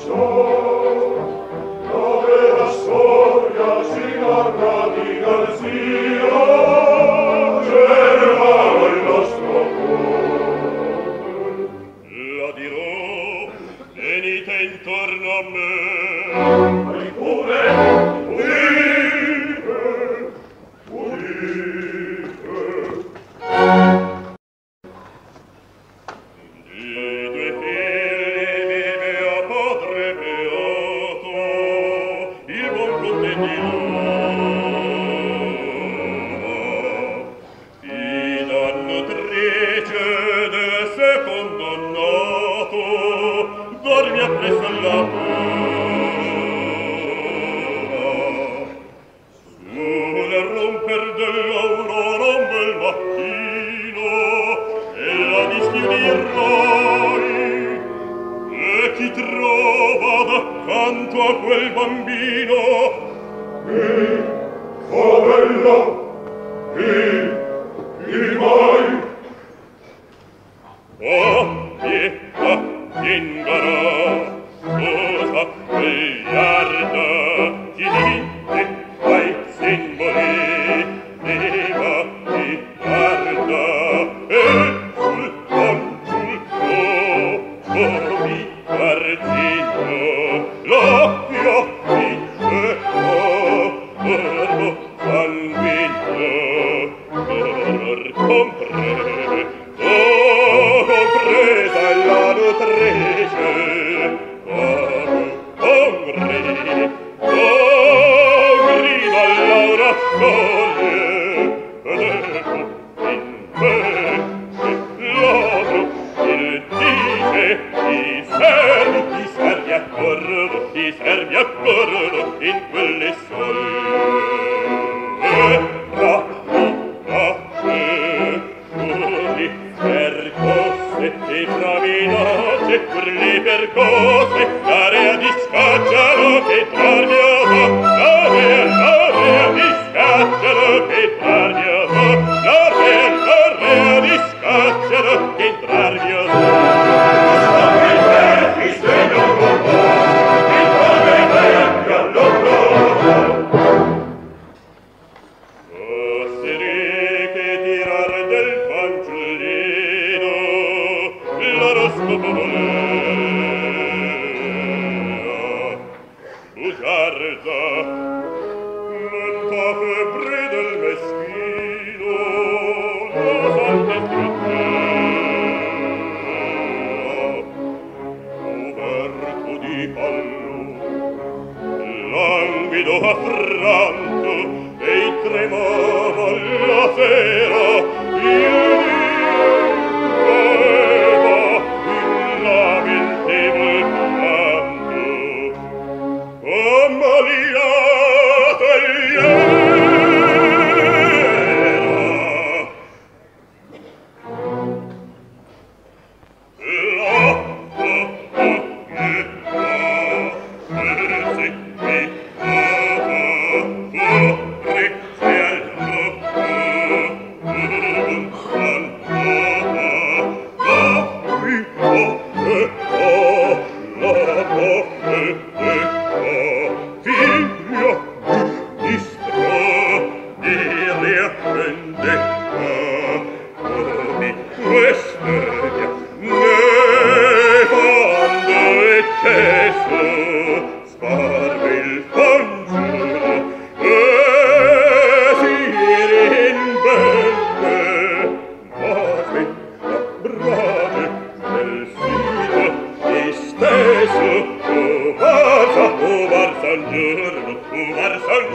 show. noi e chi trova accanto a quel bambino? Mi favella mi mi mai? Ah, amor compré, la nutrice, oh, compré, oh, grido l'aura sole, ed ecco in me, l'oro, dice, ti servi, ti servi a corno, in quel affranto e il tremava la sera il viveva in lamentevol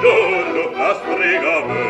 giorno la strega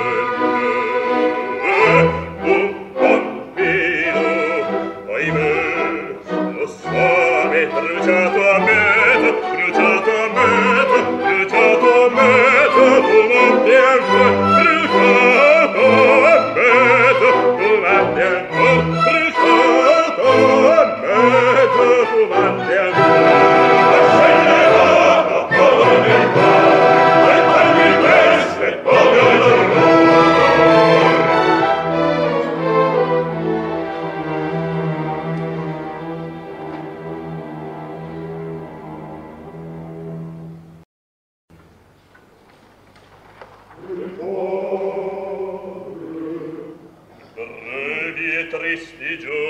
You.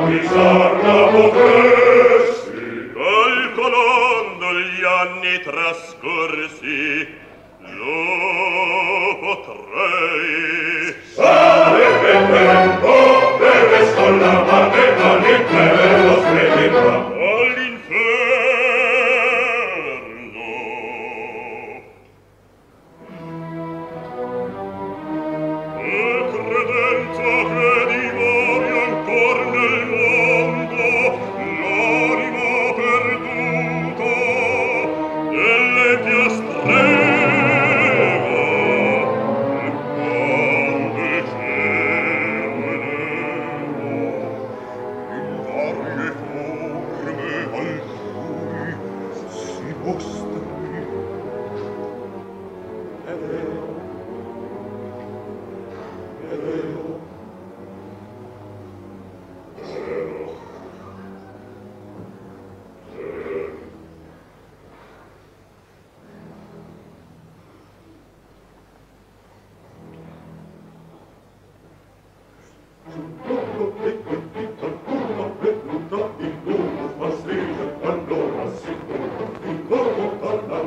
guisarla potresti. Calcolando gli anni trascorsi, lo potrei. Sarebbe tempo per restare la parte all'interno,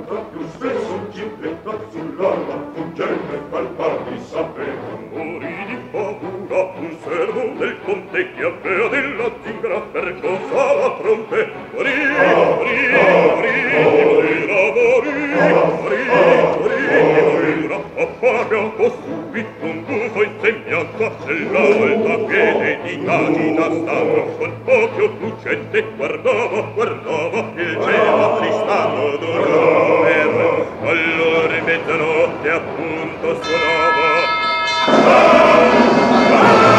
proprio spesso un cippetto sull'arma fuggendo e palparmi sapevo morì di paura un servo del conte che aveva della tingra per cosa la trompe morì, morì, morì morirà, morì, morì, morì morirà a paga posto vittu un gufo insemmianto All'alta piede di er canina stanno Col occhio lucente guardavo, guardavo Il cielo tristano d'orrore Allora mezzanotte appunto suonava Ah! Ah!